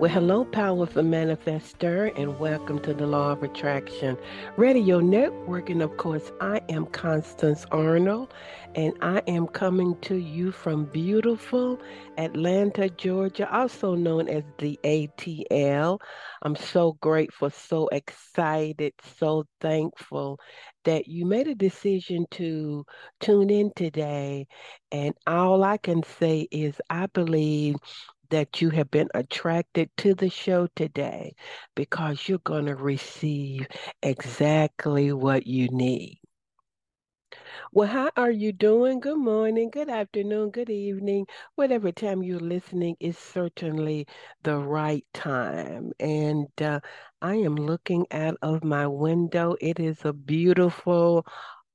Well, hello, powerful manifester, and welcome to the Law of Attraction Radio Network. And of course, I am Constance Arnold, and I am coming to you from beautiful Atlanta, Georgia, also known as the ATL. I'm so grateful, so excited, so thankful that you made a decision to tune in today. And all I can say is, I believe that you have been attracted to the show today because you're going to receive exactly what you need. Well, how are you doing? Good morning, good afternoon, good evening. Whatever time you're listening is certainly the right time. And uh, I am looking out of my window. It is a beautiful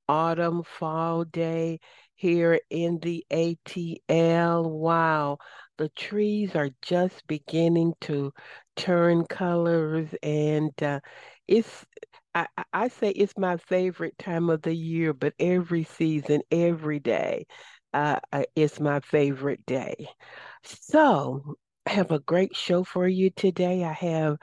autumn fall day here in the ATL. Wow, the trees are just beginning to turn colors, and uh, it's I, I say it's my favorite time of the year, but every season, every day, uh, uh it's my favorite day. So, I have a great show for you today. I have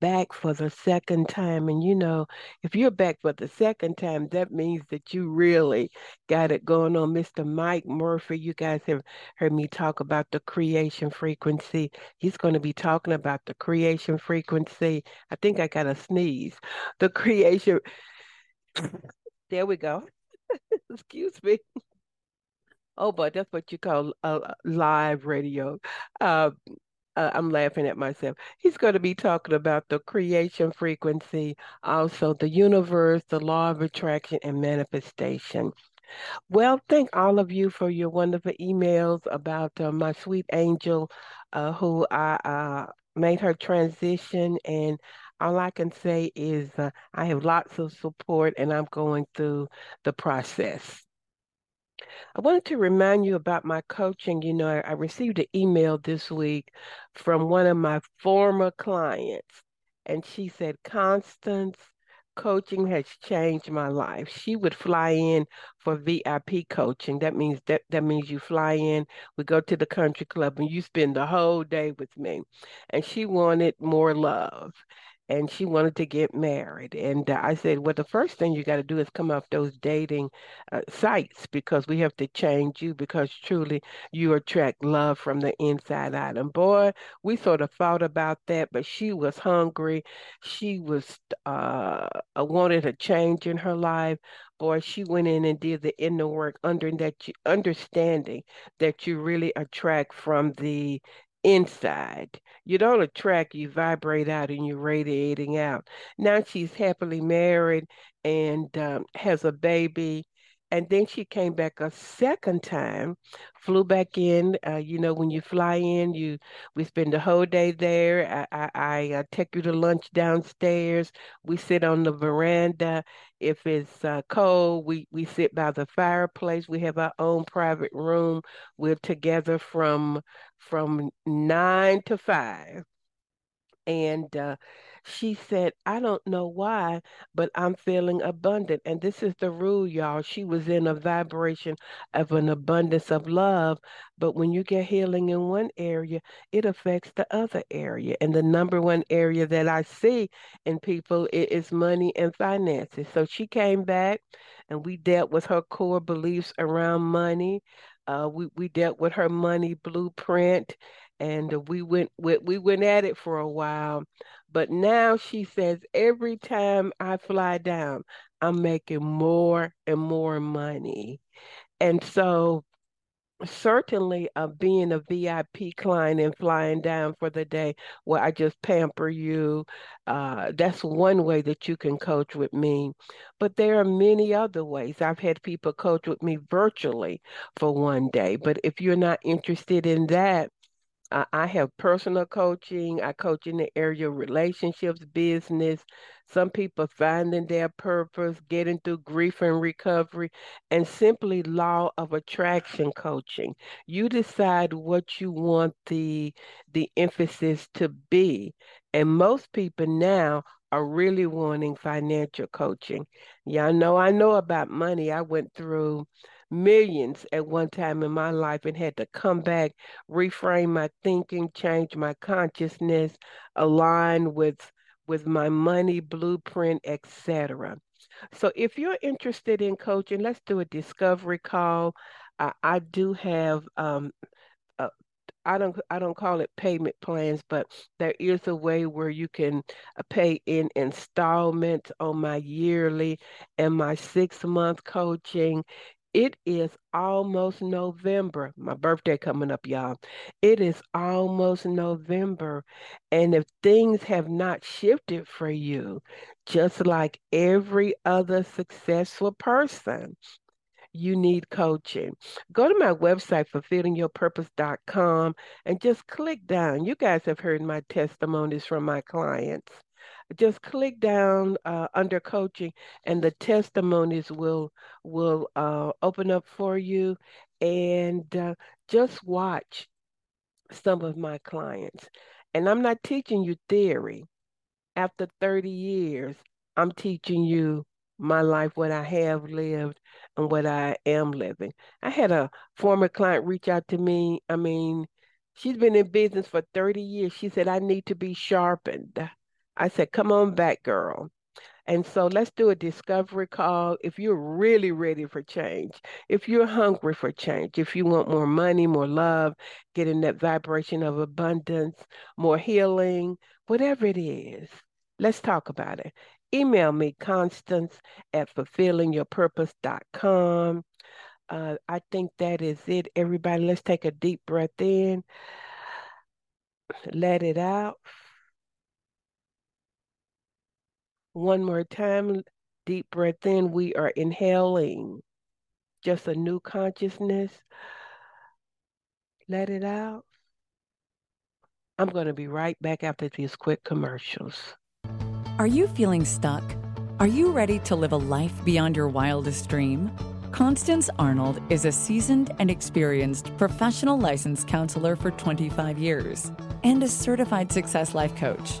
back for the second time. And you know, if you're back for the second time, that means that you really got it going on. Mr. Mike Murphy, you guys have heard me talk about the creation frequency. He's going to be talking about the creation frequency. I think I got a sneeze. The creation. There we go. Excuse me. Oh, but that's what you call a live radio. Uh, uh, I'm laughing at myself. He's going to be talking about the creation frequency, also the universe, the law of attraction, and manifestation. Well, thank all of you for your wonderful emails about uh, my sweet angel, uh, who I uh, made her transition. And all I can say is uh, I have lots of support and I'm going through the process. I wanted to remind you about my coaching. You know, I, I received an email this week from one of my former clients, and she said, Constance, coaching has changed my life. She would fly in for VIP coaching. That means that that means you fly in, we go to the country club and you spend the whole day with me. And she wanted more love and she wanted to get married. And uh, I said, well, the first thing you got to do is come off those dating uh, sites because we have to change you because truly you attract love from the inside out. And boy, we sort of thought about that, but she was hungry. She was uh, wanted a change in her life. Boy, she went in and did the inner work under that understanding that you really attract from the inside. You don't attract, you vibrate out and you're radiating out. Now she's happily married and um, has a baby and then she came back a second time, flew back in. Uh, you know, when you fly in, you we spend the whole day there. I, I, I uh, take you to lunch downstairs. We sit on the veranda. If it's uh, cold, we we sit by the fireplace. We have our own private room. We're together from from nine to five, and uh, she said, I don't know why, but I'm feeling abundant. And this is the rule, y'all. She was in a vibration of an abundance of love. But when you get healing in one area, it affects the other area. And the number one area that I see in people is money and finances. So she came back and we dealt with her core beliefs around money. Uh, we, we dealt with her money blueprint and we went we, we went at it for a while but now she says every time i fly down i'm making more and more money. And so certainly uh, being a vip client and flying down for the day where i just pamper you uh, that's one way that you can coach with me but there are many other ways. I've had people coach with me virtually for one day but if you're not interested in that I, have personal coaching. I coach in the area of relationships, business. Some people finding their purpose, getting through grief and recovery, and simply law of attraction coaching. You decide what you want the the emphasis to be. And most people now are really wanting financial coaching. Y'all know I know about money. I went through millions at one time in my life and had to come back, reframe my thinking, change my consciousness, align with with my money blueprint, etc. So if you're interested in coaching, let's do a discovery call. I, I do have um, I don't I don't call it payment plans, but there is a way where you can uh, pay in installments on my yearly and my six month coaching. It is almost November. My birthday coming up, y'all. It is almost November. And if things have not shifted for you, just like every other successful person, you need coaching. Go to my website, fulfillingyourpurpose.com, and just click down. You guys have heard my testimonies from my clients. Just click down uh, under coaching, and the testimonies will will uh, open up for you. And uh, just watch some of my clients. And I'm not teaching you theory. After 30 years, I'm teaching you my life, what I have lived, and what I am living. I had a former client reach out to me. I mean, she's been in business for 30 years. She said, I need to be sharpened. I said, Come on back, girl. And so let's do a discovery call if you're really ready for change, if you're hungry for change, if you want more money, more love, getting that vibration of abundance, more healing, whatever it is. Let's talk about it email me, Constance at fulfillingyourpurpose.com. Uh, I think that is it. Everybody, let's take a deep breath in, let it out. One more time, deep breath in. We are inhaling just a new consciousness. Let it out. I'm going to be right back after these quick commercials. Are you feeling stuck? Are you ready to live a life beyond your wildest dream? Constance Arnold is a seasoned and experienced professional licensed counselor for 25 years and a certified success life coach,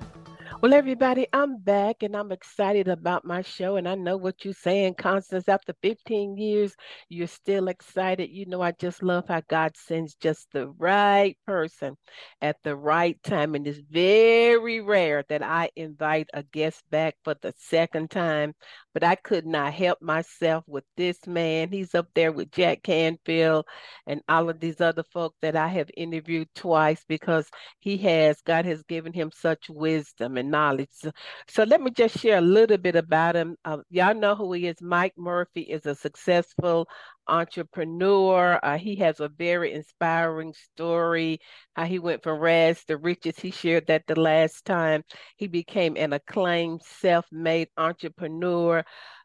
Well, everybody, I'm back and I'm excited about my show. And I know what you're saying, Constance. After 15 years, you're still excited. You know, I just love how God sends just the right person at the right time. And it's very rare that I invite a guest back for the second time. But I could not help myself with this man. He's up there with Jack Canfield and all of these other folks that I have interviewed twice because he has, God has given him such wisdom and knowledge. So, so let me just share a little bit about him. Uh, y'all know who he is. Mike Murphy is a successful entrepreneur. Uh, he has a very inspiring story. How he went from rags to riches. He shared that the last time he became an acclaimed self-made entrepreneur.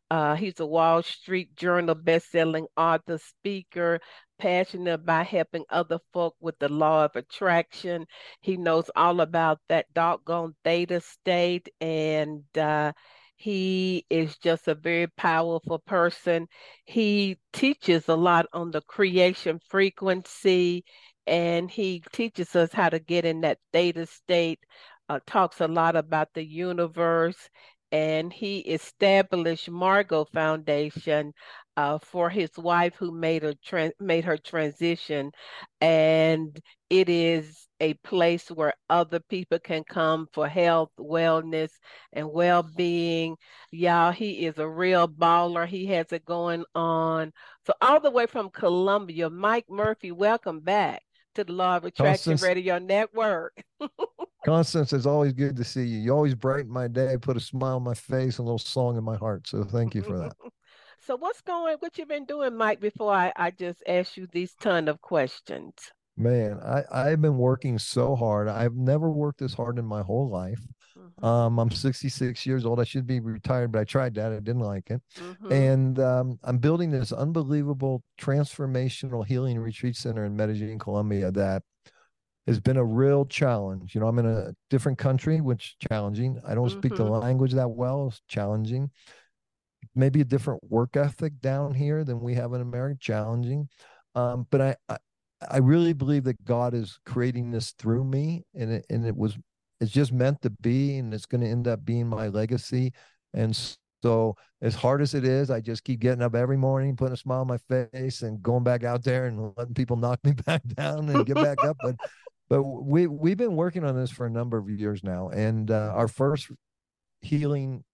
Uh, he's a Wall Street Journal best-selling author, speaker, passionate about helping other folk with the law of attraction. He knows all about that doggone theta state and uh, he is just a very powerful person. He teaches a lot on the creation frequency and he teaches us how to get in that theta state, uh, talks a lot about the universe and he established Margot Foundation uh, for his wife who made a tra- made her transition, and it is a place where other people can come for health, wellness, and well-being. Y'all, he is a real baller. He has it going on. So all the way from Colombia, Mike Murphy, welcome back to the Law of Attraction Constance, Radio Network. Constance, it's always good to see you. You always brighten my day, put a smile on my face, a little song in my heart. So thank you for that. so what's going? What you been doing, Mike? Before I I just ask you these ton of questions. Man, I I've been working so hard. I've never worked this hard in my whole life. Mm-hmm. Um, I'm 66 years old. I should be retired, but I tried that. I didn't like it. Mm-hmm. And um, I'm building this unbelievable transformational healing retreat center in Medellin, Colombia that has been a real challenge. You know, I'm in a different country, which challenging. I don't mm-hmm. speak the mm-hmm. language that well. It's challenging. Maybe a different work ethic down here than we have in America, challenging. Um, but I, I I really believe that God is creating this through me, and it, and it was it's just meant to be, and it's going to end up being my legacy. And so, as hard as it is, I just keep getting up every morning, putting a smile on my face, and going back out there and letting people knock me back down and get back up. But but we we've been working on this for a number of years now, and uh, our first healing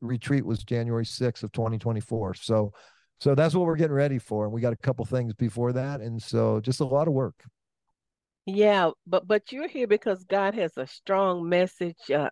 retreat was January 6th of 2024. So so that's what we're getting ready for and we got a couple things before that and so just a lot of work yeah but but you're here because god has a strong message uh,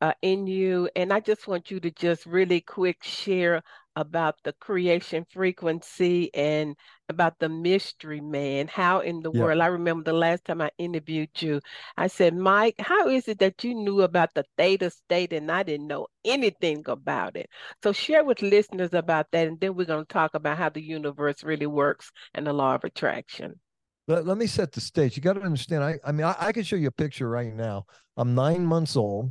uh, in you and i just want you to just really quick share about the creation frequency and about the mystery man. How in the world? I remember the last time I interviewed you, I said, Mike, how is it that you knew about the theta state and I didn't know anything about it? So share with listeners about that, and then we're going to talk about how the universe really works and the law of attraction. Let, let me set the stage. You got to understand. I, I mean, I, I, can show you a picture right now. I'm nine months old.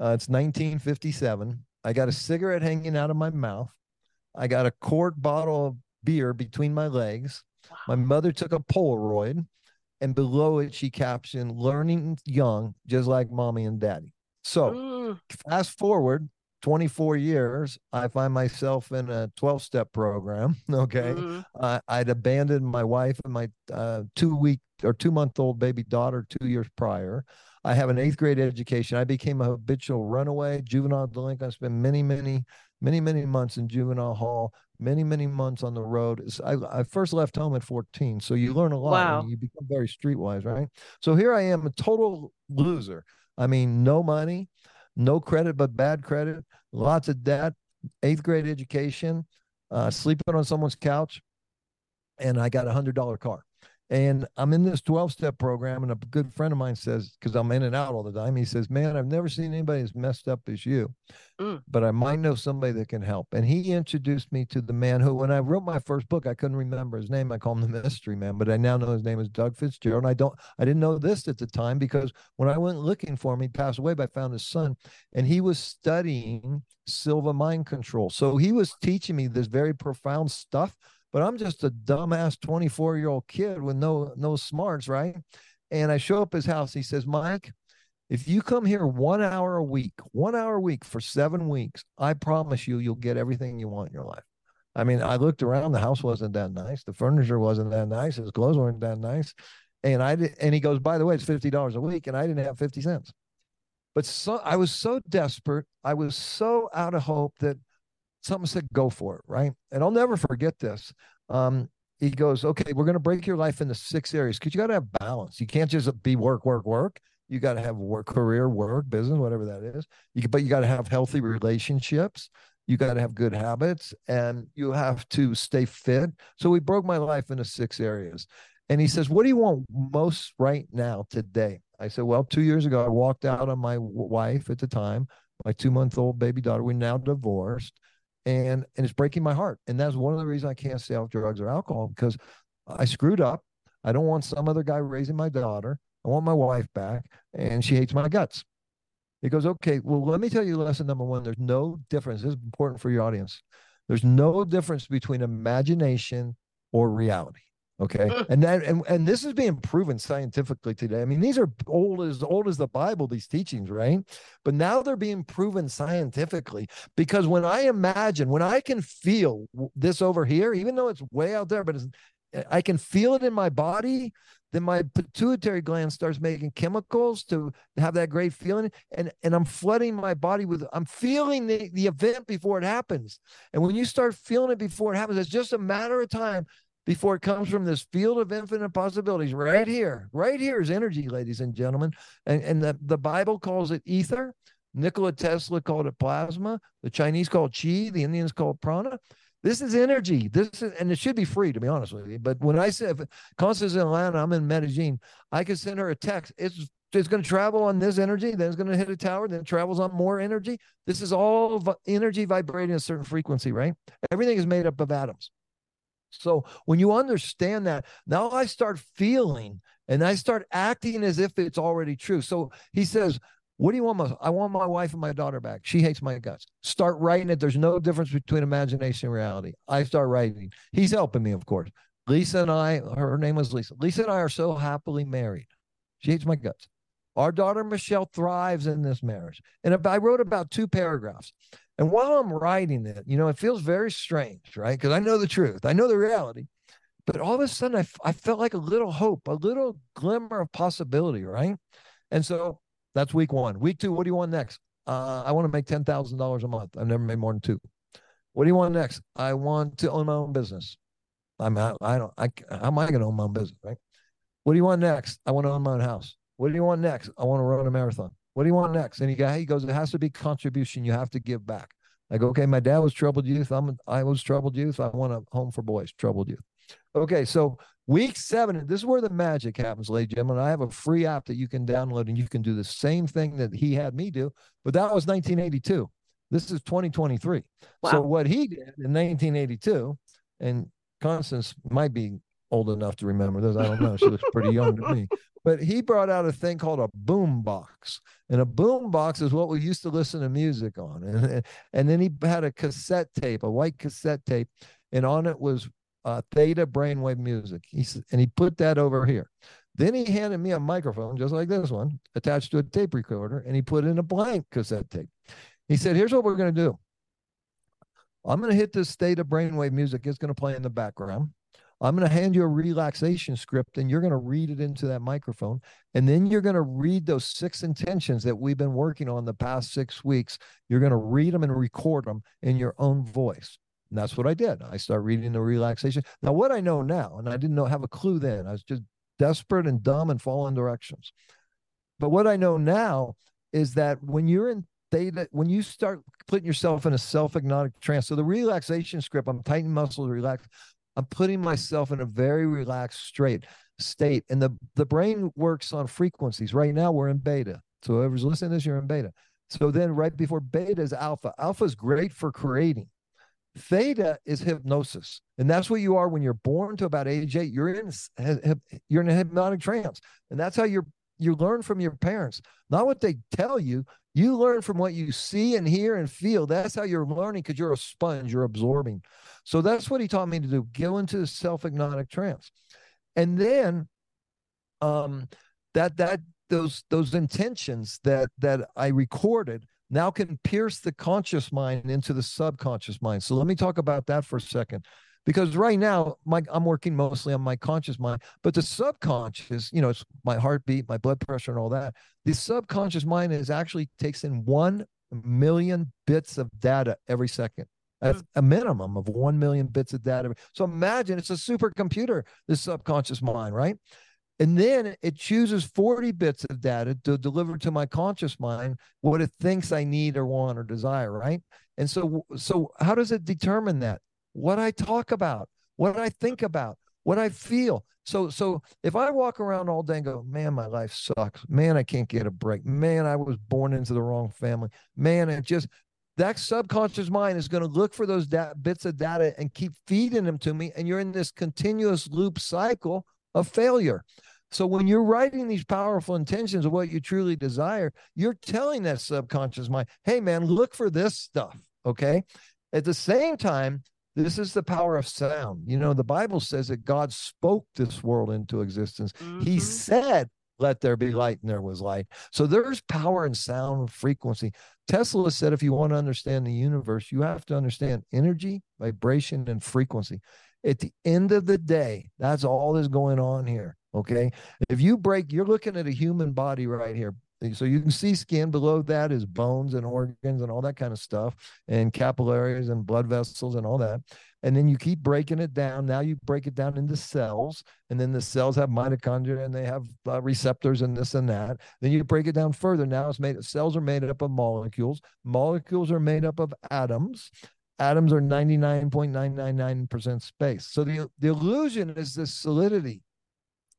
Uh, it's 1957. I got a cigarette hanging out of my mouth. I got a quart bottle of beer between my legs. Wow. My mother took a Polaroid, and below it, she captioned, Learning young, just like mommy and daddy. So, mm. fast forward 24 years, I find myself in a 12 step program. Okay. Mm. Uh, I'd abandoned my wife and my uh, two week or two month old baby daughter two years prior. I have an eighth grade education. I became a habitual runaway, juvenile delinquent. I spent many, many many, many months in juvenile hall, many, many months on the road. I, I first left home at 14. So you learn a lot. Wow. you become very streetwise, right? So here I am, a total loser. I mean, no money, no credit, but bad credit, lots of debt, eighth grade education, uh, sleeping on someone's couch. And I got a hundred dollar car. And I'm in this 12 step program, and a good friend of mine says, because I'm in and out all the time, he says, Man, I've never seen anybody as messed up as you, mm. but I might know somebody that can help. And he introduced me to the man who, when I wrote my first book, I couldn't remember his name. I call him the mystery man, but I now know his name is Doug Fitzgerald. And I don't, I didn't know this at the time because when I went looking for him, he passed away, but I found his son, and he was studying Silva mind control. So he was teaching me this very profound stuff but I'm just a dumbass 24 year old kid with no no smarts, right? And I show up his house. He says, Mike, if you come here one hour a week, one hour a week for seven weeks, I promise you, you'll get everything you want in your life. I mean, I looked around. The house wasn't that nice. The furniture wasn't that nice. His clothes weren't that nice. And I did, and he goes, by the way, it's fifty dollars a week, and I didn't have fifty cents. But so I was so desperate. I was so out of hope that something said, go for it, right? And I'll never forget this. Um, he goes, okay, we're going to break your life into six areas because you got to have balance. You can't just be work, work, work. You got to have work, career, work, business, whatever that is. You, but you got to have healthy relationships. You got to have good habits and you have to stay fit. So we broke my life into six areas. And he says, What do you want most right now today? I said, Well, two years ago, I walked out on my wife at the time, my two month old baby daughter. We're now divorced and and it's breaking my heart. And that's one of the reasons I can't stay off drugs or alcohol because I screwed up. I don't want some other guy raising my daughter. I want my wife back, and she hates my guts. He goes, okay, well, let me tell you lesson number one. There's no difference. This is important for your audience. There's no difference between imagination or reality. Okay. And that and, and this is being proven scientifically today. I mean, these are old as old as the Bible, these teachings, right? But now they're being proven scientifically because when I imagine, when I can feel this over here, even though it's way out there, but I can feel it in my body, then my pituitary gland starts making chemicals to have that great feeling and and i'm flooding my body with i'm feeling the, the event before it happens and when you start feeling it before it happens it's just a matter of time before it comes from this field of infinite possibilities right here. Right here is energy, ladies and gentlemen. And, and the, the Bible calls it ether. Nikola Tesla called it plasma. The Chinese called chi. The Indians called prana. This is energy. This is, and it should be free, to be honest with you. But when I say Constance is in Atlanta, I'm in Medellin, I can send her a text. It's it's going to travel on this energy, then it's going to hit a tower, then it travels on more energy. This is all energy vibrating a certain frequency, right? Everything is made up of atoms. So when you understand that, now I start feeling and I start acting as if it's already true. So he says, what do you want? My, I want my wife and my daughter back. She hates my guts. Start writing it. There's no difference between imagination and reality. I start writing. He's helping me, of course. Lisa and I, her name was Lisa. Lisa and I are so happily married. She hates my guts. Our daughter Michelle thrives in this marriage. And I wrote about two paragraphs. And while I'm writing it, you know, it feels very strange, right? Because I know the truth, I know the reality. But all of a sudden, I, I felt like a little hope, a little glimmer of possibility, right? And so that's week one. Week two, what do you want next? Uh, I want to make ten thousand dollars a month. I've never made more than two. What do you want next? I want to own my own business. I'm I, I don't I how am I going to own my own business, right? What do you want next? I want to own my own house. What do you want next? I want to run a marathon. What do you want next? And he, he goes, it has to be contribution. You have to give back. I go, okay, my dad was troubled youth. I'm I was troubled youth. I want a home for boys, troubled youth. Okay, so week seven, this is where the magic happens, ladies and gentlemen. I have a free app that you can download and you can do the same thing that he had me do, but that was 1982. This is 2023. Wow. So what he did in 1982, and Constance might be old enough to remember this. I don't know. She looks pretty young to me. But he brought out a thing called a boom box. And a boom box is what we used to listen to music on. And, and then he had a cassette tape, a white cassette tape, and on it was uh, theta brainwave music. He and he put that over here. Then he handed me a microphone, just like this one, attached to a tape recorder, and he put in a blank cassette tape. He said, "Here's what we're going to do. I'm going to hit this theta brainwave music. It's going to play in the background. I'm going to hand you a relaxation script and you're going to read it into that microphone. And then you're going to read those six intentions that we've been working on the past six weeks. You're going to read them and record them in your own voice. And that's what I did. I start reading the relaxation. Now, what I know now, and I didn't know have a clue then, I was just desperate and dumb and following directions. But what I know now is that when you're in theta, when you start putting yourself in a self-hypnotic trance, so the relaxation script, I'm tightening muscles, relax. I'm putting myself in a very relaxed straight state. And the, the brain works on frequencies. Right now we're in beta. So whoever's listening to this, you're in beta. So then right before beta is alpha. Alpha is great for creating. Theta is hypnosis. And that's what you are when you're born to about age eight. You're in you're in a hypnotic trance. And that's how you're you learn from your parents, not what they tell you. You learn from what you see and hear and feel. That's how you're learning because you're a sponge, you're absorbing. So that's what he taught me to do go into the self hypnotic trance. And then um, that, that, those, those intentions that, that I recorded now can pierce the conscious mind into the subconscious mind. So let me talk about that for a second because right now my i'm working mostly on my conscious mind but the subconscious you know it's my heartbeat my blood pressure and all that the subconscious mind is actually takes in 1 million bits of data every second that's a minimum of 1 million bits of data. So imagine it's a supercomputer, the subconscious mind, right? And then it chooses 40 bits of data to deliver to my conscious mind what it thinks I need or want or desire, right? And so so how does it determine that? What I talk about, what I think about, what I feel. So so if I walk around all day and go, man, my life sucks. Man, I can't get a break. Man, I was born into the wrong family. Man, it just that subconscious mind is going to look for those da- bits of data and keep feeding them to me and you're in this continuous loop cycle of failure so when you're writing these powerful intentions of what you truly desire you're telling that subconscious mind hey man look for this stuff okay at the same time this is the power of sound. You know the bible says that god spoke this world into existence. Mm-hmm. he said let there be light and there was light. So there's power in sound frequency. Tesla said if you want to understand the universe you have to understand energy vibration and frequency. At the end of the day that's all that's going on here okay? If you break you're looking at a human body right here So you can see skin. Below that is bones and organs and all that kind of stuff, and capillaries and blood vessels and all that. And then you keep breaking it down. Now you break it down into cells, and then the cells have mitochondria and they have uh, receptors and this and that. Then you break it down further. Now it's made. Cells are made up of molecules. Molecules are made up of atoms atoms are 99.999% space. So the, the illusion is this solidity.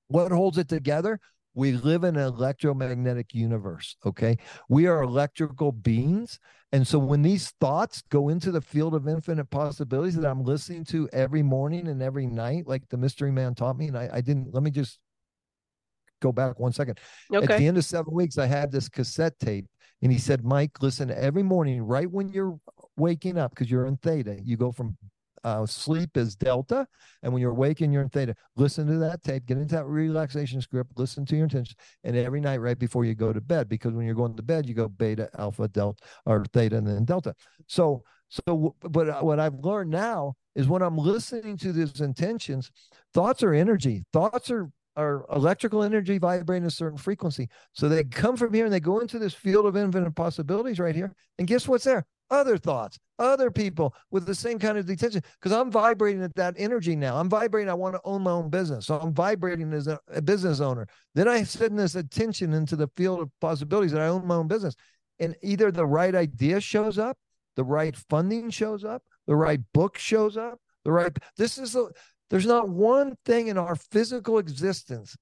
What holds it together? We live in an electromagnetic universe. Okay. We are electrical beings. And so when these thoughts go into the field of infinite possibilities that I'm listening to every morning and every night, like the mystery man taught me, and I, I didn't, let me just go back one second. Okay. At the end of seven weeks, I had this cassette tape and he said, Mike, listen, every morning, right when you're waking up, because you're in theta, you go from uh, sleep is delta. And when you're waking, you're in theta. Listen to that tape, get into that relaxation script, listen to your intentions. And every night, right before you go to bed, because when you're going to bed, you go beta, alpha, delta, or theta, and then delta. So, so, but what I've learned now is when I'm listening to these intentions, thoughts are energy. Thoughts are are electrical energy vibrating a certain frequency. So they come from here and they go into this field of infinite possibilities right here. And guess what's there? Other thoughts, other people with the same kind of intention. Because I'm vibrating at that energy now. I'm vibrating. I want to own my own business. So I'm vibrating as a, a business owner. Then I send this attention into the field of possibilities that I own my own business. And either the right idea shows up, the right funding shows up, the right book shows up, the right. This is the there's not one thing in our physical existence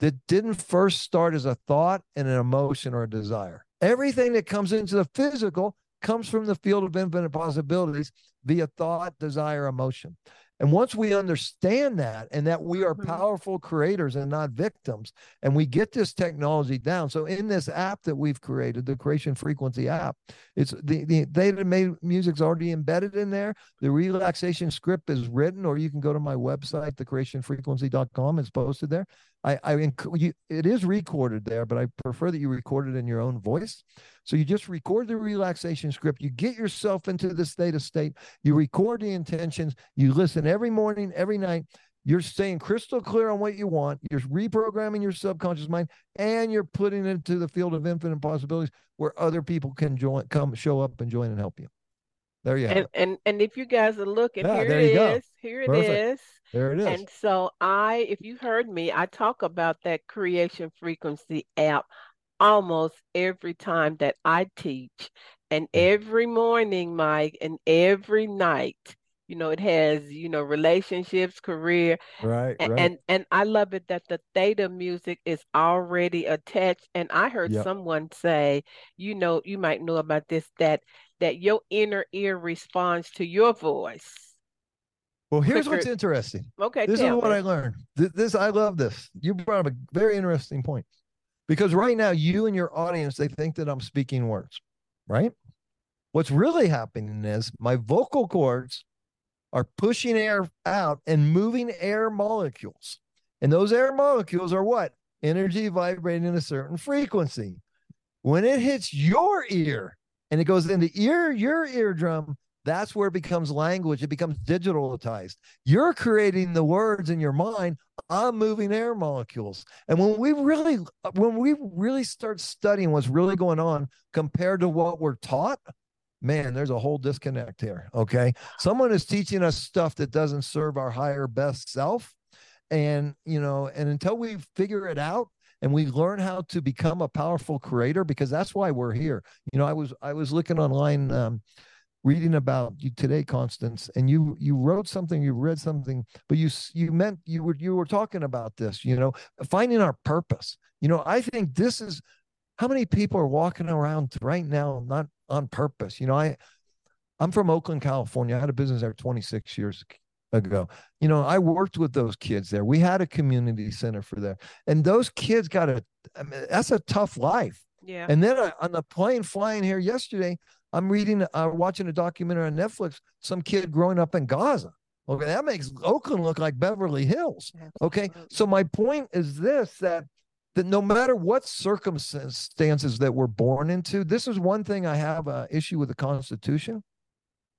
that didn't first start as a thought and an emotion or a desire. Everything that comes into the physical comes from the field of infinite possibilities via thought, desire, emotion. And once we understand that and that we are mm-hmm. powerful creators and not victims, and we get this technology down. So in this app that we've created, the creation frequency app, it's the, the theta made music's already embedded in there. The relaxation script is written, or you can go to my website, thecreationfrequency.com. It's posted there. I, I you, it is recorded there, but I prefer that you record it in your own voice. So you just record the relaxation script. You get yourself into the state of state. You record the intentions. You listen every morning, every night. You're staying crystal clear on what you want. You're reprogramming your subconscious mind, and you're putting it into the field of infinite possibilities where other people can join, come, show up, and join and help you. There you and. And and if you guys are looking, yeah, here it is. Go. Here it Perfect. is. There it is. And so I, if you heard me, I talk about that creation frequency app almost every time that I teach. And hmm. every morning, Mike, and every night, you know, it has, you know, relationships, career. Right. And right. and, and I love it that the theta music is already attached. And I heard yep. someone say, you know, you might know about this, that that your inner ear responds to your voice. Well, here's quicker. what's interesting. Okay, this is what I learned. This, this I love this. You brought up a very interesting point because right now you and your audience they think that I'm speaking words, right? What's really happening is my vocal cords are pushing air out and moving air molecules, and those air molecules are what energy vibrating a certain frequency. When it hits your ear, and it goes into ear your eardrum that's where it becomes language. It becomes digitalized. You're creating the words in your mind. I'm moving air molecules. And when we really when we really start studying what's really going on compared to what we're taught man there's a whole disconnect here okay? Someone is teaching us stuff that doesn't serve our higher best self. And you know and until we figure it out and we learn how to become a powerful creator because that's why we're here. You know i was i was looking online um, reading about you today constance and you you wrote something you read something but you you meant you were you were talking about this you know finding our purpose. You know i think this is how many people are walking around right now not on purpose? You know i i'm from oakland california. I had a business there 26 years ago. You know, I worked with those kids there. We had a community center for there, and those kids got a. I mean, that's a tough life. Yeah. And then I, on the plane flying here yesterday, I'm reading, uh, watching a documentary on Netflix. Some kid growing up in Gaza. Okay, that makes Oakland look like Beverly Hills. Okay, so my point is this: that that no matter what circumstances that we're born into, this is one thing I have a issue with the Constitution,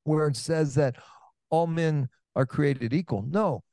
where it says that all men are created equal. No,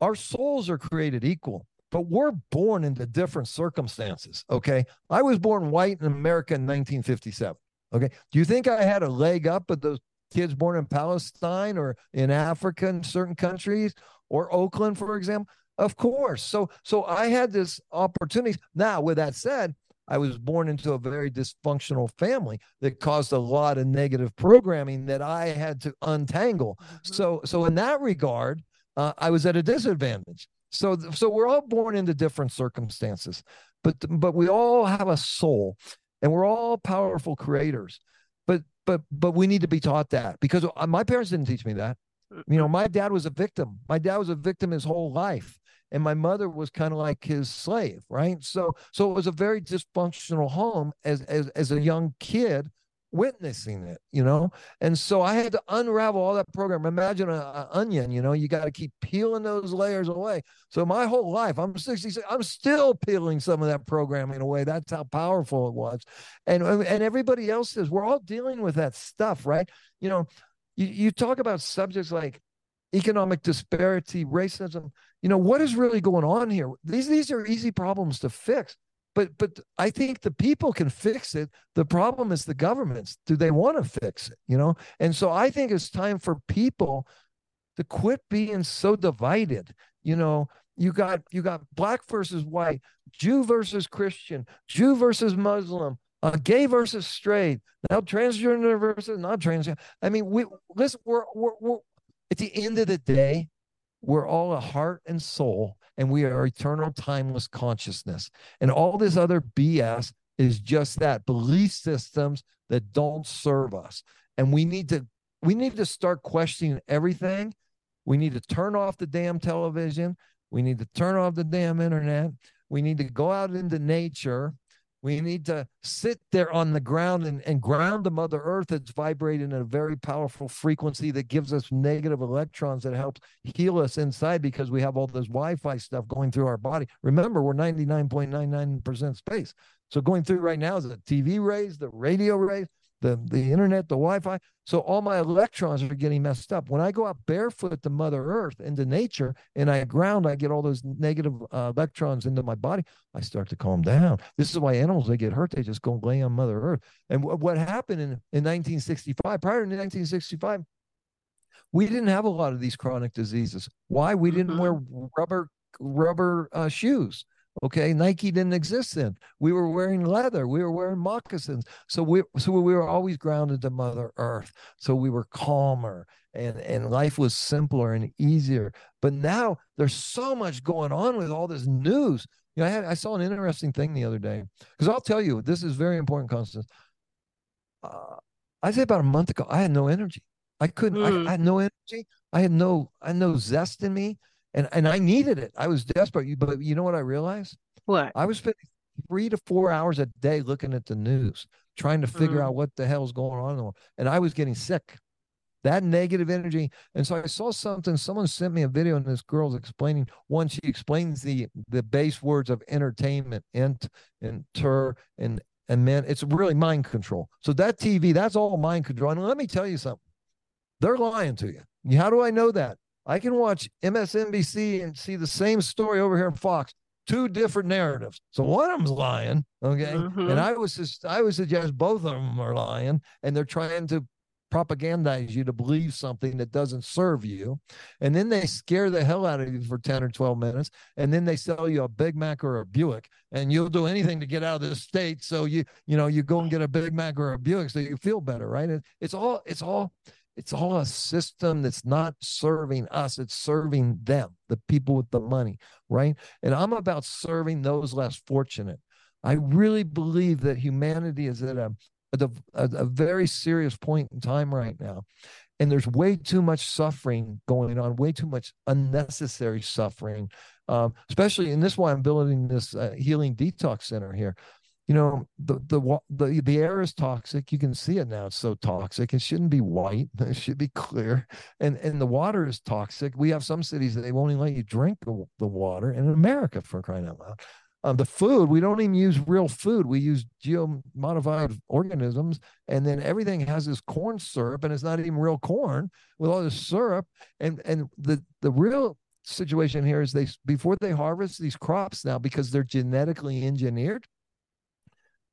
our souls are created equal, but we're born into different circumstances. Okay. I was born white in America in 1957. Okay. Do you think I had a leg up with those kids born in Palestine or in Africa in certain countries or Oakland, for example? Of course. So so I had this opportunity. Now, with that said, I was born into a very dysfunctional family that caused a lot of negative programming that I had to untangle. Mm-hmm. So so in that regard, uh, I was at a disadvantage. So so we're all born into different circumstances, but but we all have a soul, and we're all powerful creators. But but but we need to be taught that because uh, my parents didn't teach me that. You know, my dad was a victim. My dad was a victim his whole life and my mother was kind of like his slave right? So so it was a very dysfunctional home as as as a young kid witnessing it you know? And so i had to unravel all that program. Imagine an onion you know you got to keep peeling those layers away. So my whole life i'm 66 i'm still peeling some of that programming away. That's how powerful it was. And and everybody else is we're all dealing with that stuff right? You know you, you talk about subjects like economic disparity racism you know what is really going on here? These these are easy problems to fix but but i think the people can fix it. The problem is the governments. Do they want to fix it you know? And so i think it's time for people to quit being so divided. You know you got you got black versus white jew versus christian jew versus muslim uh, gay versus straight now transgender versus not transgender i mean we listen we're, we're, we're at the end of the day we're all a heart and soul, and we are eternal, timeless consciousness. And all this other BS is just that belief systems that don't serve us. And we need to we need to start questioning everything. We need to turn off the damn television. We need to turn off the damn internet. We need to go out into nature we need to sit there on the ground and, and ground the Mother Earth that's vibrating at a very powerful frequency that gives us negative electrons that helps heal us inside because we have all this Wi Fi stuff going through our body. Remember, we're 99.99% space. So going through right now is the TV rays, the radio rays, the, the internet, the Wi-Fi. So all my electrons are getting messed up. When I go out barefoot to Mother Earth into nature and I ground, I get all those negative uh, electrons into my body. I start to calm down. This is why animals they get hurt. They just go lay on Mother Earth. And w- what happened in, in 1965, prior to 1965, we didn't have a lot of these chronic diseases. Why? We didn't mm-hmm. wear rubber rubber uh, shoes. Okay, Nike didn't exist then. We were wearing leather. We were wearing moccasins. So we so we were always grounded to Mother Earth. So we were calmer and and life was simpler and easier. But now there's so much going on with all this news. You know, I had I saw an interesting thing the other day because I'll tell you this is very important, Constance. Uh, I say about a month ago, I had no energy. I couldn't. Mm. I, hmm. I had no energy. I had no. I had no zest in me and and I needed it. I was desperate. But you know what I realized? What? I was spending three to four hours a day looking at the news, trying to figure mm. out what the hell's going on, and I was getting sick. That negative energy, and so I saw something. Someone sent me a video, and this girl's explaining. One, she explains the the base words of entertainment, ent, and ter, and and man, it's really mind control. So that TV, that's all mind control. And let me tell you something, they're lying to you. How do I know that? I can watch MSNBC and see the same story over here in Fox, two different narratives. So one of them's lying, okay, mm-hmm. and I was just I would suggest both of them are lying, and they're trying to propagandize you to believe something that doesn't serve you, and then they scare the hell out of you for ten or twelve minutes, and then they sell you a Big Mac or a Buick, and you'll do anything to get out of this state. So you you know you go and get a Big Mac or a Buick so you feel better, right? It's all it's all it's all a system that's not serving us it's serving them the people with the money right? And i'm about serving those less fortunate. I really believe that humanity is at a a, a very serious point in time right now and there's way too much suffering going on way too much unnecessary suffering um, especially and this is why i'm building this uh, healing detox center here you know the the the the air is toxic you can see it now it's so toxic it shouldn't be white it should be clear and and the water is toxic we have some cities that they won't even let you drink the, the water in america for crying out loud um, the food we don't even use real food we use geo modified organisms and then everything has this corn syrup and it's not even real corn with all this syrup and and the the real situation here is they before they harvest these crops now because they're genetically engineered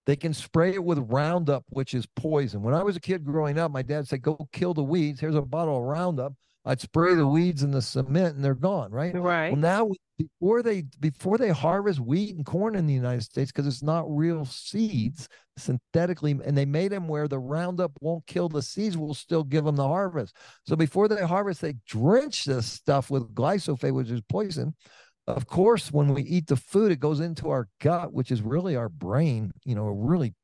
they can spray it with Roundup, which is poison. When I was a kid growing up, my dad said, Go kill the weeds. Here's a bottle of Roundup. I'd spray the weeds in the cement and they're gone, right? Right. Well, now before they before they harvest wheat and corn in the United States, because it's not real seeds, synthetically, and they made them where the Roundup won't kill the seeds, will still give them the harvest. So before they harvest, they drench this stuff with glyphosate, which is poison of course, when we eat the food, it goes into our gut, which is really our brain. You know, really,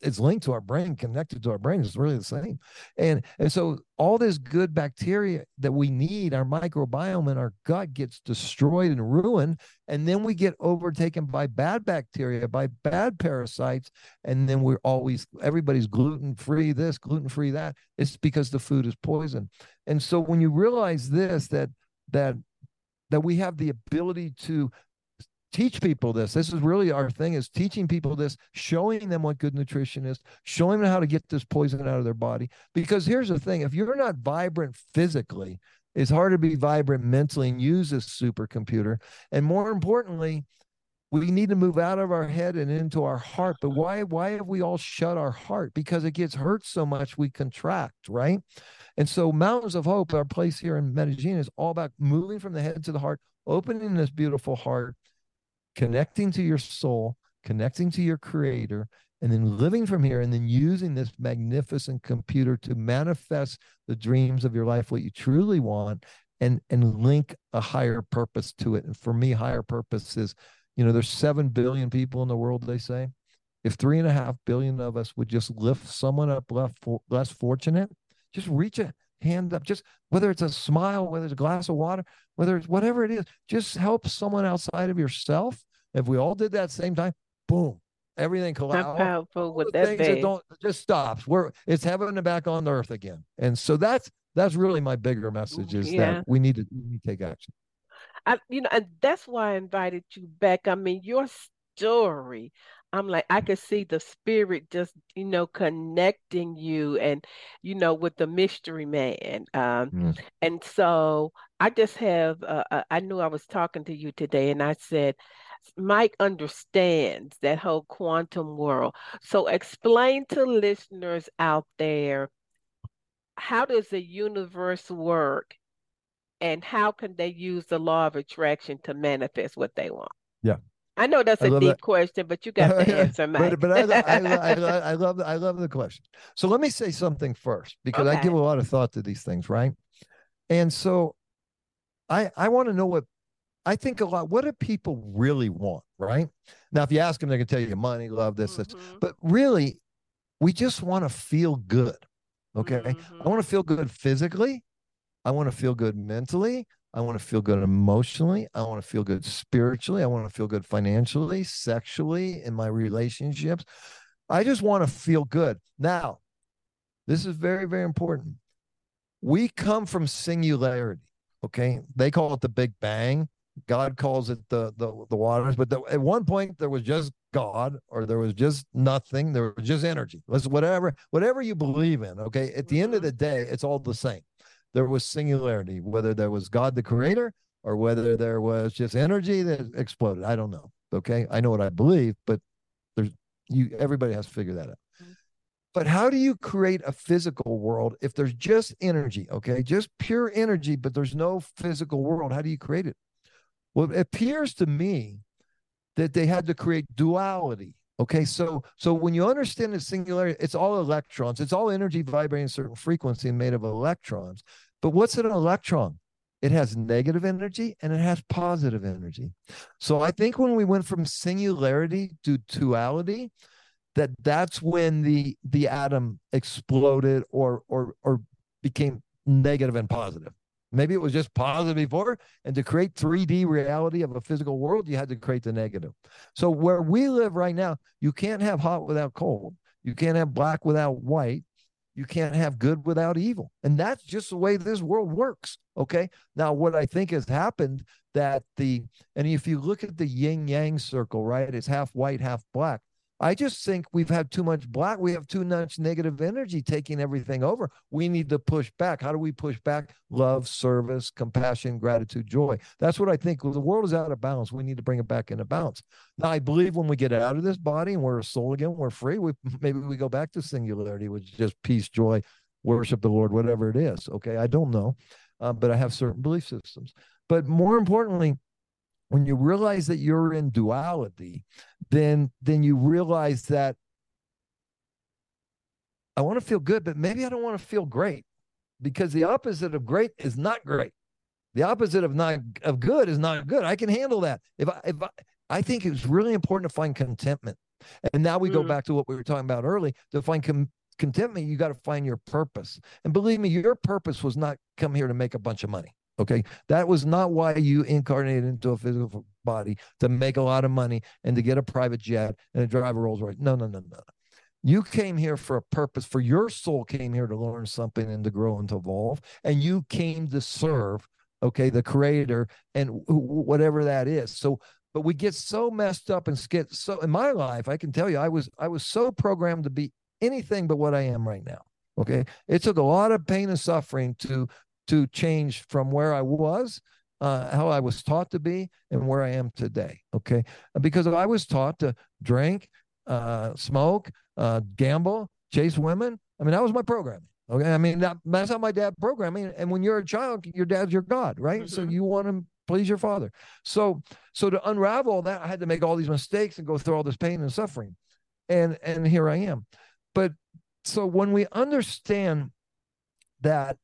it's linked to our brain, connected to our brain. It's really the same. And and so all this good bacteria that we need, our microbiome in our gut gets destroyed and ruined, and then we get overtaken by bad bacteria, by bad parasites, and then we're always everybody's gluten free. This gluten free that. It's because the food is poison. And so when you realize this, that that that we have the ability to teach people this. This is really our thing is teaching people this showing them what good nutrition is showing them how to get this poison out of their body. Because here's the thing if you're not vibrant physically it's hard to be vibrant mentally and use this supercomputer. And more importantly we need to move out of our head and into our heart but why why have we all shut our heart because it gets hurt so much we contract right and so, Mountains of Hope, our place here in Medellin, is all about moving from the head to the heart, opening this beautiful heart, connecting to your soul, connecting to your creator, and then living from here and then using this magnificent computer to manifest the dreams of your life, what you truly want, and and link a higher purpose to it. And for me, higher purpose is, you know, there's seven billion people in the world, they say. If three and a half billion of us would just lift someone up less, less fortunate, just reach a hand up, just whether it's a smile, whether it's a glass of water, whether it's whatever it is, just help someone outside of yourself. If we all did that same time, boom, everything collapses. powerful would that be? That don't just stops. We're it's heaven and back on earth again. And so that's that's really my bigger message is yeah. that we need to, we need to take action. I, you know, and that's why I invited you back. I mean, your story I'm like, I could see the spirit just, you know, connecting you and, you know, with the mystery man. Um, mm. And so I just have, uh, uh, I knew I was talking to you today and I said, Mike understands that whole quantum world. So explain to listeners out there how does the universe work and how can they use the law of attraction to manifest what they want? Yeah. I know that's a deep that. question, but you got to answer, Mike. but, but I, I, I, I, love I love the question. So let me say something first because okay. I give a lot of thought to these things, right? And so I I want to know what I think a lot. What do people really want, right? Now, if you ask them, they can tell you money, love, this, mm-hmm. this. But really, we just want to feel good. Okay, mm-hmm. I want to feel good physically. I want to feel good mentally. I want to feel good emotionally. I want to feel good spiritually. I want to feel good financially, sexually, in my relationships. I just want to feel good. Now, this is very, very important. We come from singularity. Okay. They call it the Big Bang. God calls it the the, the waters. But the, at one point there was just God, or there was just nothing. There was just energy. Let's whatever, whatever you believe in. Okay. At the end of mm-hmm. the day, it's all the same there was singularity, whether there was God the creator or whether there was just energy that exploded. I don't know. Okay. I know what I believe, but there's you everybody has to figure that out. Mm-hmm. But how do you create a physical world if there's just energy? Okay, just pure energy, but there's no physical world. How do you create it? Well, it appears to me that they had to create duality. Okay, so so when you understand the singularity, it's all electrons. It's all energy vibrating a certain frequency and made of electrons. But what's an electron? It has negative energy and it has positive energy. So I think when we went from singularity to duality, that that's when the the atom exploded or or or became negative and positive. Maybe it was just positive before. And to create 3D reality of a physical world, you had to create the negative. So where we live right now, you can't have hot without cold. You can't have black without white. You can't have good without evil. And that's just the way this world works. Okay. Now, what I think has happened that the, and if you look at the yin yang circle, right, it's half white, half black. I just think we've had too much black. We have too much negative energy taking everything over. We need to push back. How do we push back? Love, service, compassion, gratitude, joy. That's what I think. The world is out of balance. We need to bring it back into balance. Now, I believe when we get out of this body and we're a soul again, we're free. We maybe we go back to singularity, which is just peace, joy, worship the Lord, whatever it is. Okay, I don't know, uh, but I have certain belief systems. But more importantly, when you realize that you're in duality, then then you realize that I want to feel good, but maybe I don't want to feel great because the opposite of great is not great. The opposite of not of good is not good. I can handle that. If I if I, I think it's really important to find contentment. And now we mm. go back to what we were talking about early. To find com- contentment, you got to find your purpose. And believe me, your purpose was not come here to make a bunch of money. Okay. That was not why you incarnated into a physical body to make a lot of money and to get a private jet and a Rolls Royce. No, no, no, no. You came here for a purpose, for your soul came here to learn something and to grow and to evolve. And you came to serve, okay, the creator and whatever that is. So, but we get so messed up and get so in my life, I can tell you, I was I was so programmed to be anything but what I am right now. Okay. It took a lot of pain and suffering to to change from where I was, uh, how I was taught to be, and where I am today. Okay, because I was taught to drink, uh, smoke, uh, gamble, chase women. I mean, that was my programming. Okay, I mean that, that's how my dad programmed me. And when you're a child, your dad's your god, right? Mm-hmm. So you want to please your father. So so to unravel that, I had to make all these mistakes and go through all this pain and suffering, and and here I am. But so when we understand that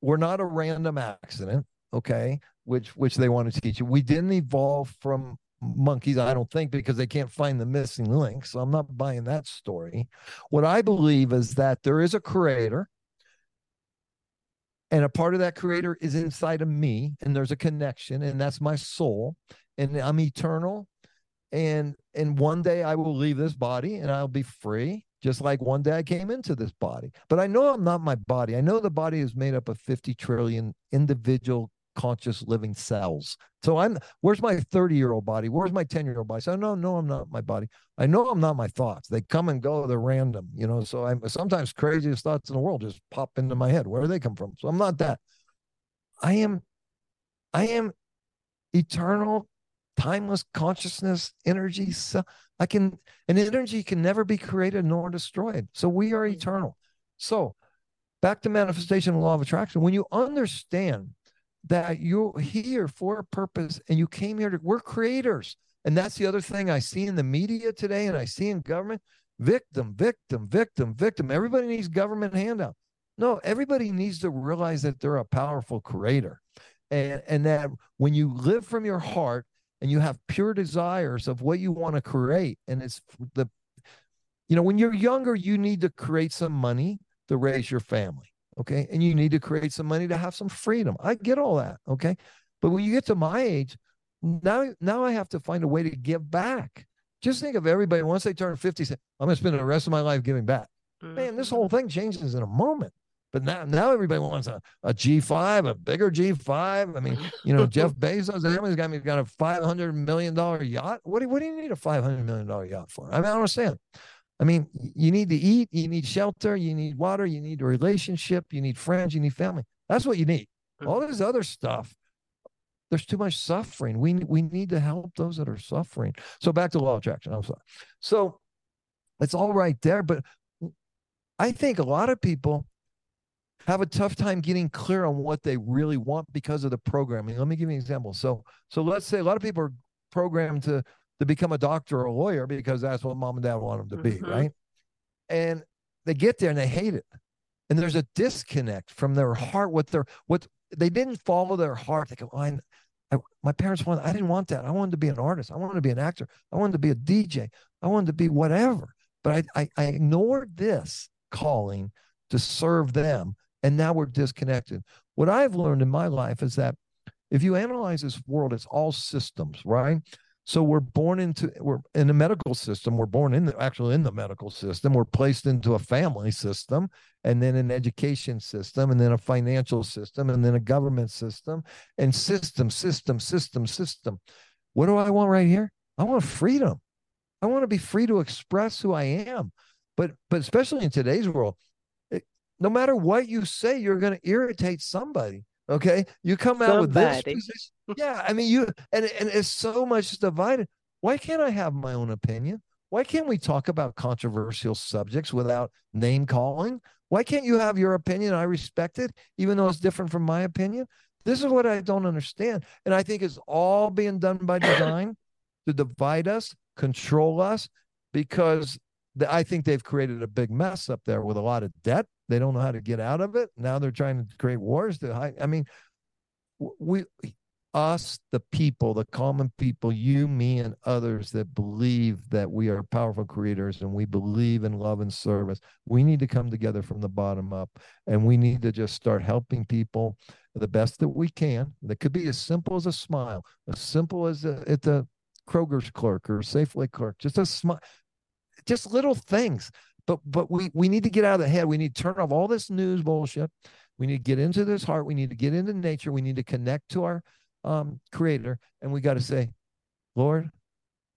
we're not a random accident, okay? Which which they want to teach you. We didn't evolve from monkeys, I don't think, because they can't find the missing link. So I'm not buying that story. What I believe is that there is a creator, and a part of that creator is inside of me, and there's a connection, and that's my soul, and I'm eternal. And and one day I will leave this body and I'll be free just like one day I came into this body. But I know I'm not my body. I know the body is made up of 50 trillion individual conscious living cells. So I'm where's my 30 year old body? Where's my 10 year old body? So no, no, I'm not my body. I know I'm not my thoughts. They come and go, they're random, you know. So I'm sometimes craziest thoughts in the world just pop into my head. Where do they come from? So I'm not that. I am I am eternal, timeless consciousness, energy. So I can, an energy can never be created nor destroyed. So we are hmm. eternal. So back to manifestation and law of attraction. When you understand that you're here for a purpose and you came here to, we're creators. And that's the other thing I see in the media today and I see in government victim, victim, victim, victim. Everybody needs government handout. No, everybody needs to realize that they're a powerful creator. And, and that when you live from your heart and you have pure desires of what you want to create and it's the you know when you're younger you need to create some money to raise your family okay? And you need to create some money to have some freedom. I get all that okay? But when you get to my age now now i have to find a way to give back. Just think of everybody once they turn 50 say i'm going to spend the rest of my life giving back. Mm-hmm. Man this whole thing changes in a moment but now, now everybody wants a, a G5, a bigger G5. I mean, you know, Jeff Bezos, and everybody's got me got a $500 million yacht. What do, what do you need a $500 million yacht for? I mean, I don't understand. I mean, you need to eat, you need shelter, you need water, you need a relationship, you need friends, you need family. That's what you need. Hmm. All this other stuff, there's too much suffering. We we need to help those that are suffering. So back to law of attraction. I'm sorry. So it's all right there, but I think a lot of people have a tough time getting clear on what they really want because of the programming. Let me give you an example. So, so let's say a lot of people are programmed to to become a doctor or a lawyer because that's what mom and dad want them to be, mm-hmm. right? And they get there and they hate it, and there's a disconnect from their heart. What their what they didn't follow their heart. They go, oh, I, I, my parents wanted. I didn't want that. I wanted to be an artist. I wanted to be an actor. I wanted to be a DJ. I wanted to be whatever. But I, I, I ignored this calling to serve them and now we're disconnected. What I've learned in my life is that if you analyze this world, it's all systems, right? So we're born into we're in the medical system. We're born in the actually in the medical system. We're placed into a family system, and then an education system, and then a financial system, and then a government system, and system, system, system, system. What do I want right here? I want freedom. I want to be free to express who I am. But but especially in today's world, no matter what you say, you're going to irritate somebody. Okay, you come out with this position. Yeah, I mean you and and it's so much divided. Why can't I have my own opinion? Why can't we talk about controversial subjects without name calling? Why can't you have your opinion? I respect it, even though it's different from my opinion. This is what I don't understand. And I think it's all being done by design to divide us, control us, because I think they've created a big mess up there with a lot of debt. They don't know how to get out of it. Now they're trying to create wars. To, I mean, we us, the people, the common people, you, me, and others that believe that we are powerful creators and we believe in love and service, we need to come together from the bottom up and we need to just start helping people the best that we can. That could be as simple as a smile, as simple as a, at the Kroger's clerk or Safeway clerk, just a smile, just little things. But but we we need to get out of the head. We need to turn off all this news bullshit. We need to get into this heart. We need to get into nature. We need to connect to our um, creator, and we got to say, Lord,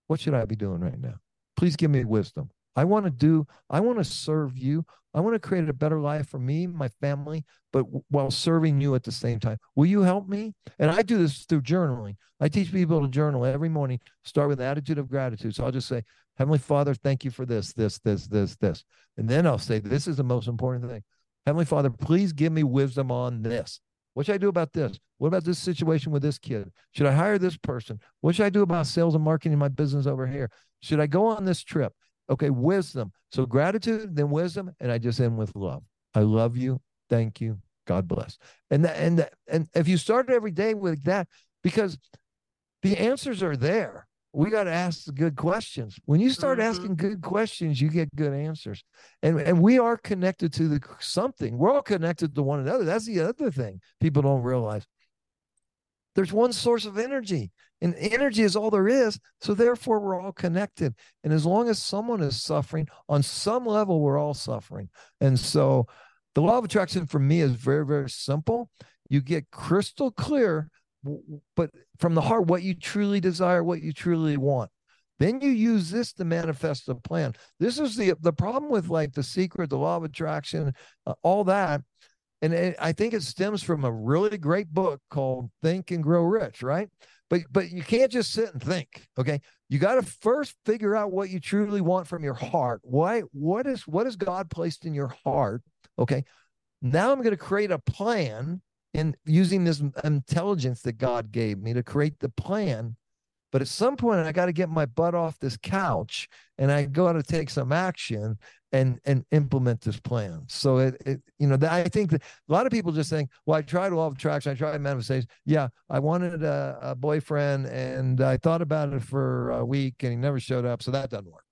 what should I be doing right now? Please give me wisdom. I want to do, I want to serve you. I want to create a better life for me, my family, but while serving you at the same time. Will you help me? And I do this through journaling. I teach people to journal every morning, start with attitude of gratitude. So I'll just say, Heavenly Father, thank you for this, this, this, this, this. And then I'll say, this is the most important thing. Heavenly Father, please give me wisdom on this. What should I do about this? What about this situation with this kid? Should I hire this person? What should I do about sales and marketing my business over here? Should I go on this trip? Okay, wisdom. So gratitude, then wisdom, and I just end with love. I love you. Thank you. God bless. And that, and that, and if you start every day with that, because the answers are there we got to ask the good questions. When you start mm-hmm. asking good questions, you get good answers. And and we are connected to the something. We're all connected to one another. That's the other thing people don't realize. There's one source of energy, and energy is all there is. So therefore, we're all connected. And as long as someone is suffering, on some level, we're all suffering. And so, the law of attraction for me is very very simple. You get crystal clear but from the heart, what you truly desire, what you truly want. Then you use this to manifest the plan. This is the the problem with like the secret, the law of attraction, uh, all that. And it, I think it stems from a really great book called Think and Grow Rich, right? But but you can't just sit and think. Okay, you got to first figure out what you truly want from your heart. Why? What is what is God placed in your heart? Okay, now I'm going to create a plan in using this intelligence that God gave me to create the plan. But at some point, I got to get my butt off this couch and I got to take some action and and implement this plan. So it, it you know, I think that a lot of people just think, well, I tried law of attraction, I tried manifestation. Yeah, I wanted a, a boyfriend and I thought about it for a week and he never showed up, so that doesn't work.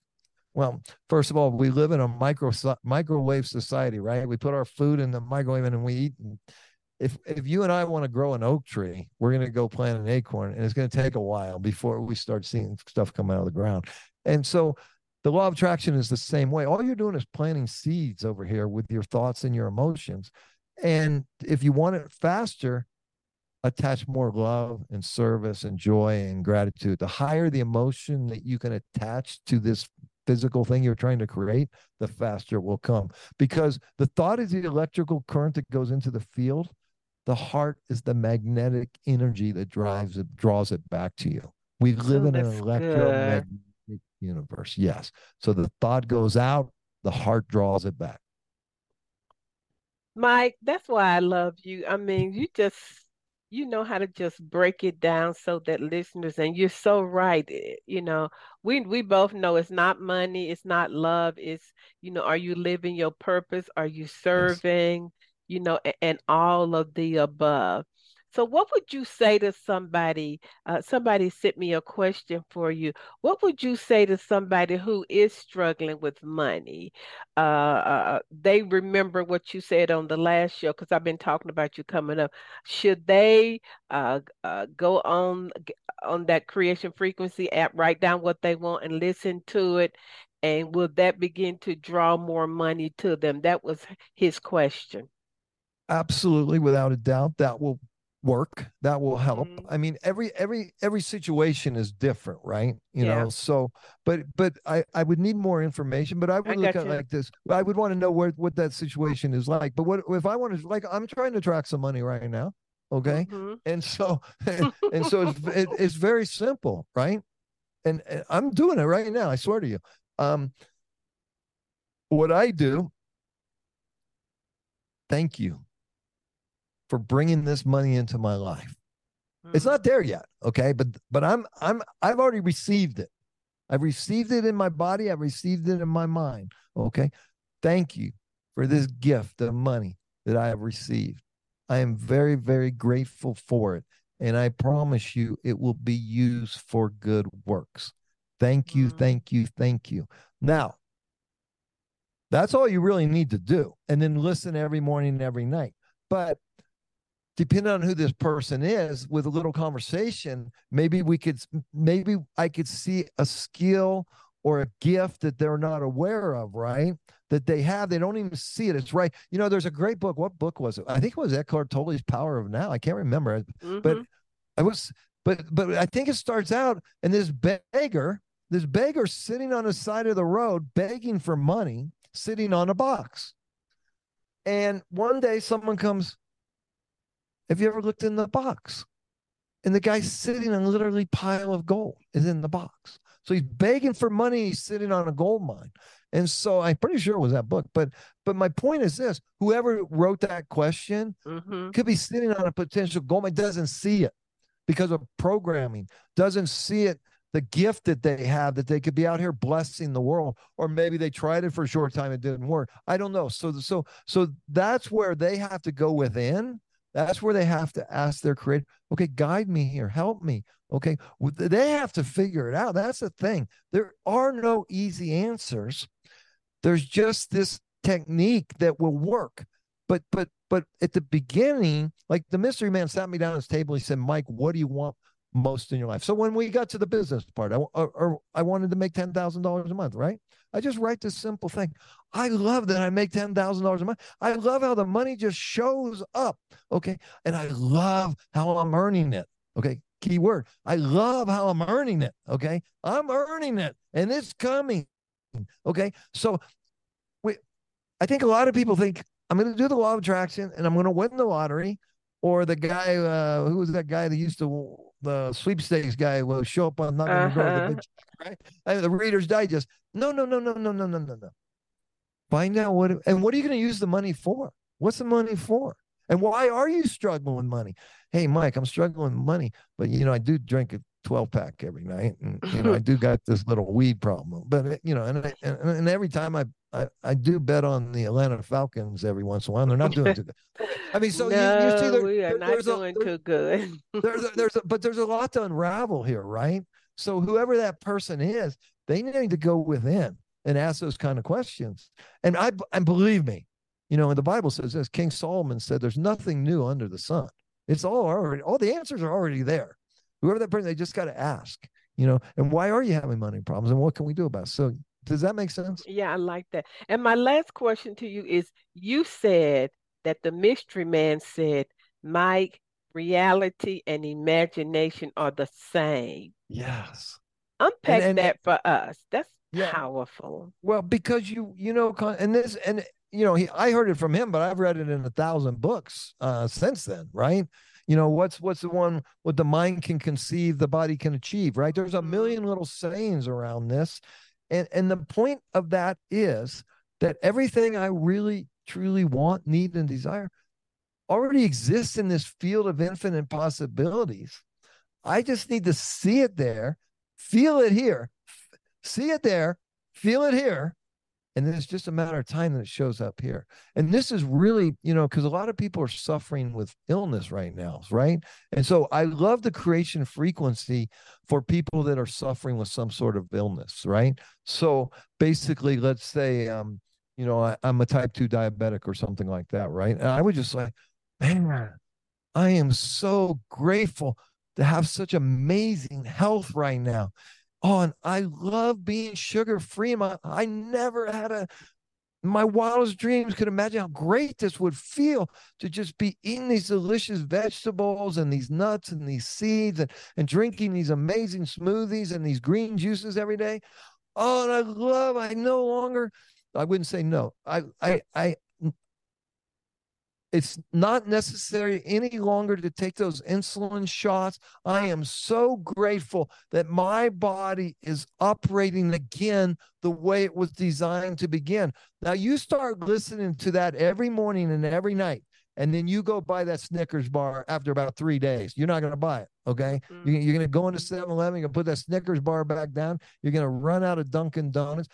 Well, first of all, we live in a micro microwave society, right? We put our food in the microwave and we eat. And if if you and I want to grow an oak tree, we're going to go plant an acorn, and it's going to take a while before we start seeing stuff come out of the ground. And so, the law of attraction is the same way. All you're doing is planting seeds over here with your thoughts and your emotions. And if you want it faster, attach more love and service and joy and gratitude. The higher the emotion that you can attach to this physical thing you're trying to create, the faster it will come. Because the thought is the electrical current that goes into the field the heart is the magnetic energy that drives it, draws it back to you. We live in an electromagnetic good. universe. Yes. So the thought goes out, the heart draws it back. Mike, that's why I love you. I mean, you just you know how to just break it down so that listeners and you're so right eh, you know we we both know it's not money it's not love it's you know are you living your purpose are you serving you know, and all of the above. So, what would you say to somebody? Uh, somebody sent me a question for you. What would you say to somebody who is struggling with money? Uh, uh, they remember what you said on the last show because I've been talking about you coming up. Should they uh, uh, go on on that creation frequency app, write down what they want, and listen to it? And will that begin to draw more money to them? That was his question absolutely without a doubt that will work that will help Mhm. i mean every every every situation is different right you Yeah. know so but but i i would need more information but i would look at you. like this i would want to know where what that situation is like but what if i want to like i'm trying to track some money right now okay Mhm. and so and so it's it, it's very simple right and, and i'm doing it right now i swear to you um what i do thank you for bringing this money into my life. It's Mhm. not there yet okay? But but i'm i'm i've already received it. I've received it in my body. I've received it in my mind okay? Thank you for this gift of money that i have received. I am very very grateful for it and i promise you it will be used for good works. Thank you Mm. thank you thank you. Now that's all you really need to do and then listen every morning and every night. But depending on who this person is with a little conversation maybe we could maybe i could see a skill or a gift that they're not aware of right that they have they don't even see it it's right you know there's a great book what book was it i think it was eckhart tolle's power of now i can't remember it but Mhm. I was, but but I think it starts out and this beggar, this beggar sitting on the side of the road begging for money, sitting on a box. And one day someone comes, Have you ever looked in the box? And the guy's sitting on literally pile of gold is in the box. So he's begging for money. He's sitting on a gold mine. And so I'm pretty sure it was that book. But but my point is this: whoever wrote that question Mhm. could be sitting on a potential gold mine, doesn't see it because of programming, doesn't see it, the gift that they have that they could be out here blessing the world, or maybe they tried it for a short time, it didn't work. I don't know. So so so that's where they have to go within. That's where they have to ask their creator, okay, guide me here, help me. Okay. They have to figure it out. That's the thing. There are no easy answers. There's just this technique that will work but but but at the beginning like the mystery man sat me down at his table he said mike what do you want most in your life. So when we got to the business part i, or, or I wanted to make $10000 a month right? I just write this simple thing. I love that i make $10000 a month. I love how the money just shows up okay? And i love how i'm earning it okay? Key word. I love how i'm earning it okay? I'm earning it and it's coming okay? So we i think a lot of people think I'm going to do the law of attraction and I'm going to win the lottery. Or the guy, uh, who was that guy that used to, the sweepstakes guy will show up on knocking on the door with Uh-huh. big check, right? And the Reader's Digest. No, no, no, no, no, no, no, no, no. Find out what, and what are you going to use the money for? What's the money for? And why are you struggling with money? Hey, Mike, I'm struggling with money, but you know, I do drink a 12 pack every night. And, you know, I do got this little weed problem, but, you know, and, I- and, and every time I, I, I do bet on the Atlanta Falcons every once in a while. They're not doing too good. I mean, so no, you, you see, there, we are there- not a- doing there- too good. there's a, there's a, but there's a lot to unravel here, right? So whoever that person is, they need to go within and ask those kind of questions. And I and believe me, you know, and the Bible says this. King Solomon said, "There's nothing new under the sun. It's all already, all the answers are already there. Whoever that person, they just got to ask, you know. And why are you having money problems? And what can we do about it? So, does that make sense? Yeah, I like that. And my last question to you is you said that the mystery man said, Mike, reality and imagination are the same. Yes. Unpack and- that for us. That's Yeah. powerful. Well, because you you know, and this and you know, he I heard it from him, but I've read it in a thousand books uh since then, right? You know, what's what's the one what the mind can conceive, the body can achieve, right? There's a million little sayings around this. And and the point of that is that everything I really truly want, need, and desire already exists in this field of infinite possibilities. I just need to see it there, feel it here, see it there, feel it here. And then it's just a matter of time that it shows up here. And this is really, you know, because a lot of people are suffering with illness right now, right? And so I love the creation frequency for people that are suffering with some sort of illness, right? So basically, let's say, um, you know, I, I'm a type 2 diabetic or something like that, right? And I would just like, man, I am so grateful to have such amazing health right now. Oh, and I love being sugar free. My I never had a my wildest dreams could imagine how great this would feel to just be eating these delicious vegetables and these nuts and these seeds and, and drinking these amazing smoothies and these green juices every day. Oh, and I love, I no longer, I wouldn't say no. I I I it's not necessary any longer to take those insulin shots. I am so grateful that my body is operating again the way it was designed to begin. Now, you start listening to that every morning and every night, and then you go buy that Snickers bar after about three days. You're not going to buy it. Okay. Mm-hmm. You're, going to go into 7 Eleven, you're going to put that Snickers bar back down. You're going to run out of Dunkin' Donuts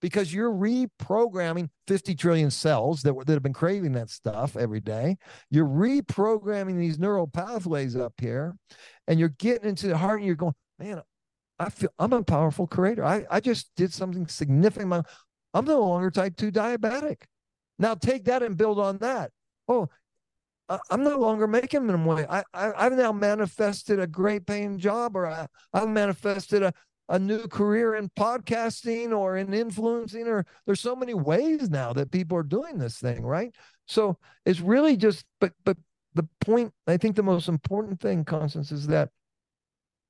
because you're reprogramming 50 trillion cells that, that have been craving that stuff every day. You're reprogramming these neural pathways up here, and you're getting into the heart, and you're going, man, I feel I'm a powerful creator. I, I just did something significant. I'm no longer type 2 diabetic. Now take that and build on that. Oh, I'm no longer making minimum wage. I, I have now manifested a great paying job, or I, I've manifested a, a new career in podcasting or in influencing or there's so many ways now that people are doing this thing right? So it's really just but but the point i think the most important thing constance is that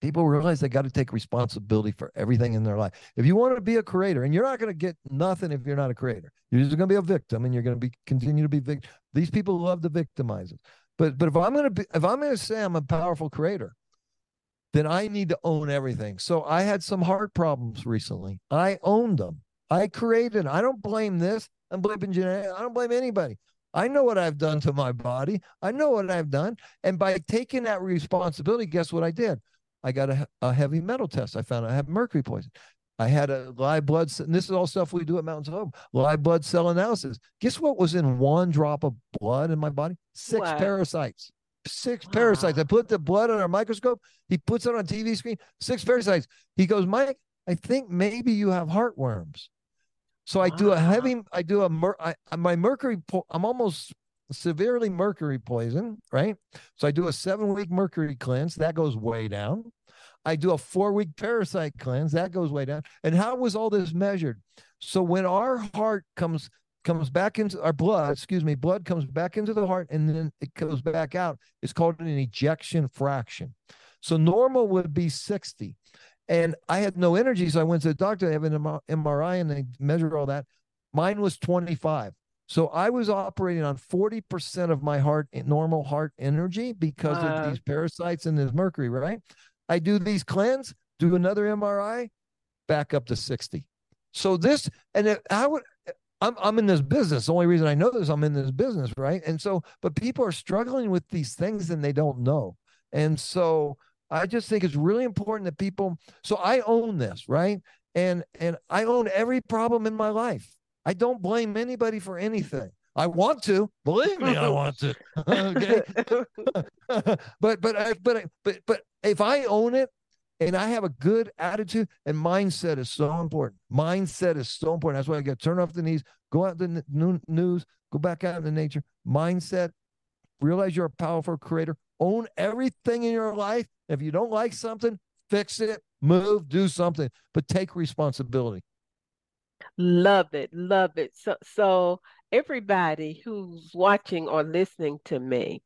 people realize they got to take responsibility for everything in their life. If you want to be a creator and you're not going to get nothing if you're not a creator. You're just going to be a victim and you're going to be continue to be victim these people love to victimize us. But but if i'm going to be if i'm going to say i'm a powerful creator then I need to own everything. So I had some heart problems recently. I owned them. I created. I don't blame this. I'm blaming genetic. I don't blame anybody. I know what I've done to my body. I know what I've done. And by taking that responsibility, guess what I did? I got a, a heavy metal test. I found I have mercury poison. I had a live blood, and this is all stuff we do at Mountains of Hope. Live blood cell analysis. Guess what was in one drop of blood in my body? Six parasites six wow. parasites. I put the blood on our microscope. He puts it on TV screen. Six parasites. He goes, Mike, I think maybe you have heartworms. So I wow. do a heavy. I do a mer. I, my mercury. Po- I'm almost severely mercury poison. Right. So I do a seven week mercury cleanse. That goes way down. I do a four week parasite cleanse. That goes way down. And how was all this measured? So when our heart comes comes back into our blood, excuse me, blood comes back into the heart and then it goes back out. It's called an ejection fraction. So normal would be 60. And I had no energy. So I went to the doctor. They have an MRI and they measure all that. Mine was 25. So I was operating on 40% of my heart, normal heart energy because uh, of these parasites and this mercury, right? I do these cleanse, do another MRI, back up to 60. So this, and it, I would, I'm I'm in this business. The only reason I know this, I'm in this business, right? And so, but people are struggling with these things and they don't know. And so I just think it's really important that people so I own this, right? And and I own every problem in my life. I don't blame anybody for anything. I want to, believe me, I want to. okay. but but but but but if I own it, and I have a good attitude and mindset is so important. Mindset is so important. That's why I got to turn off the knees, go out the news, go back out into nature. Mindset, realize you're a powerful creator, own everything in your life. If you don't like something, fix it, move, do something, but take responsibility. Love it, love it. So, so everybody who's watching or listening to me,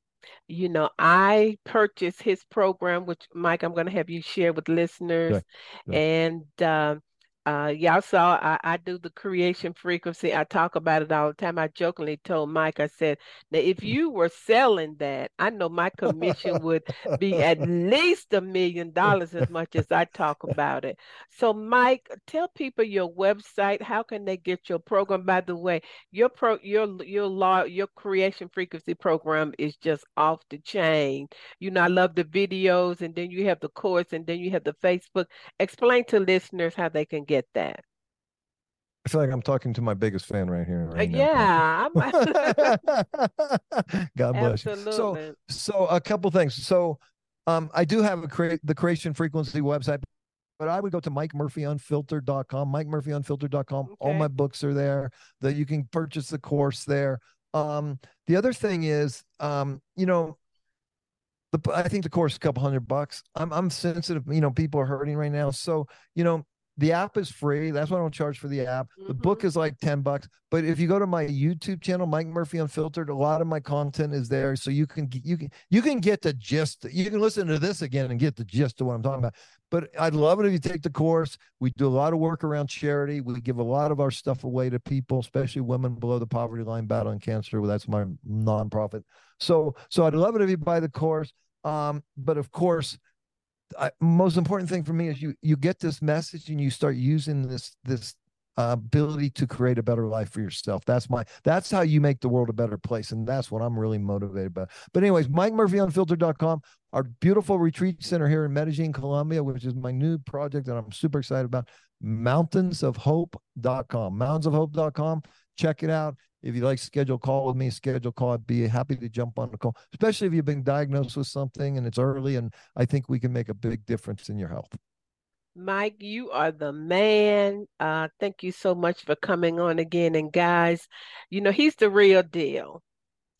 you know, I purchased his program, which Mike, I'm going to have you share with listeners. And um, uh, y'all saw I, I do the creation frequency. I talk about it all the time. I jokingly told Mike, I said, now if mm. you were selling that, I know my commission would be at least a million dollars as much as I talk about it. So, Mike, tell people your website. How can they get your program? By the way, your pro your your law your creation frequency program is just off the chain. You know, I love the videos, and then you have the course, and then you have the Facebook. Explain to listeners how they can get get that. I feel like I'm talking to my biggest fan right here. Right yeah. God bless Absolutely. you. So, so a couple things. So, um, I do have a create the creation frequency website, but I would go to MikeMurphyUnfiltered.com. MikeMurphyUnfiltered.com. Okay. All my books are there. That you can purchase the course there. Um, the other thing is, um, you know, the I think the course is a couple hundred bucks. I'm I'm sensitive. You know, people are hurting right now, so you know the app is free. That's why I don't charge for the app. The book Mhm. is like 10 bucks. But if you go to my YouTube channel, Mike Murphy Unfiltered, a lot of my content is there. So you can you can you can get the gist. You can listen to this again and get the gist of what I'm talking about. But I'd love it if you take the course. We do a lot of work around charity. We give a lot of our stuff away to people, especially women below the poverty line battling cancer. Well, that's my nonprofit. So so I'd love it if you buy the course. Um, but of course, I, most important thing for me is you you get this message and you start using this this uh, ability to create a better life for yourself. That's my that's how you make the world a better place, and that's what I'm really motivated by. But anyways, MikeMurphyUnfiltered.com, our beautiful retreat center here in Medellin, Colombia, which is my new project that I'm super excited about. mountains of hope.com mountains Mountainsofhope.com, mountainsofhope.com. Check it out. If you'd like schedule call with me, schedule call. I'd be happy to jump on the call, especially if you've been diagnosed with something and it's early. And I think we can make a big difference in your health. Mike, you are the man. Uh, thank you so much for coming on again. And guys, you know, he's the real deal.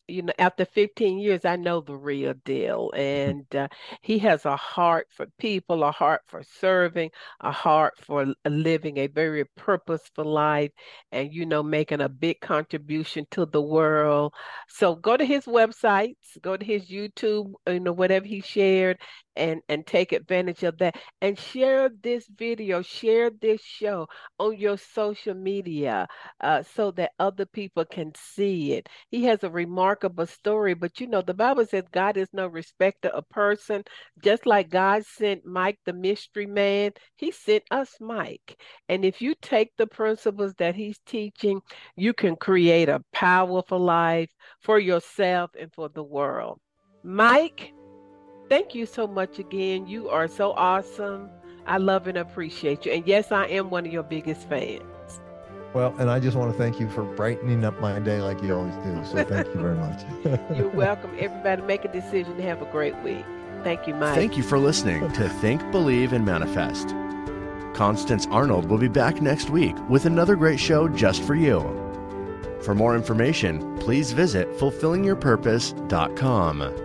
You know, after 15 years, I know the real deal. And uh, he has a heart for people, a heart for serving, a heart for living a very purposeful life and, you know, making a big contribution to the world. So go to his websites, go to his YouTube, you know, whatever he shared, and and take advantage of that and share this video, share this show on your social media uh, so that other people can see it. He has a remarkable story, but you know, the Bible says God is no respecter of person. Just like God sent Mike, the mystery man, he sent us Mike. And if you take the principles that he's teaching, you can create a powerful life for yourself and for the world. Mike, Thank you so much again. You are so awesome. I love and appreciate you. And yes, I am one of your biggest fans. Well, and I just want to thank you for brightening up my day like you always do. So thank you very much. You're welcome. Everybody make a decision to have a great week. Thank you, Mike. Thank you for listening to Think, Believe, and Manifest. Constance Arnold will be back next week with another great show just for you. For more information, please visit fulfillingyourpurpose.com.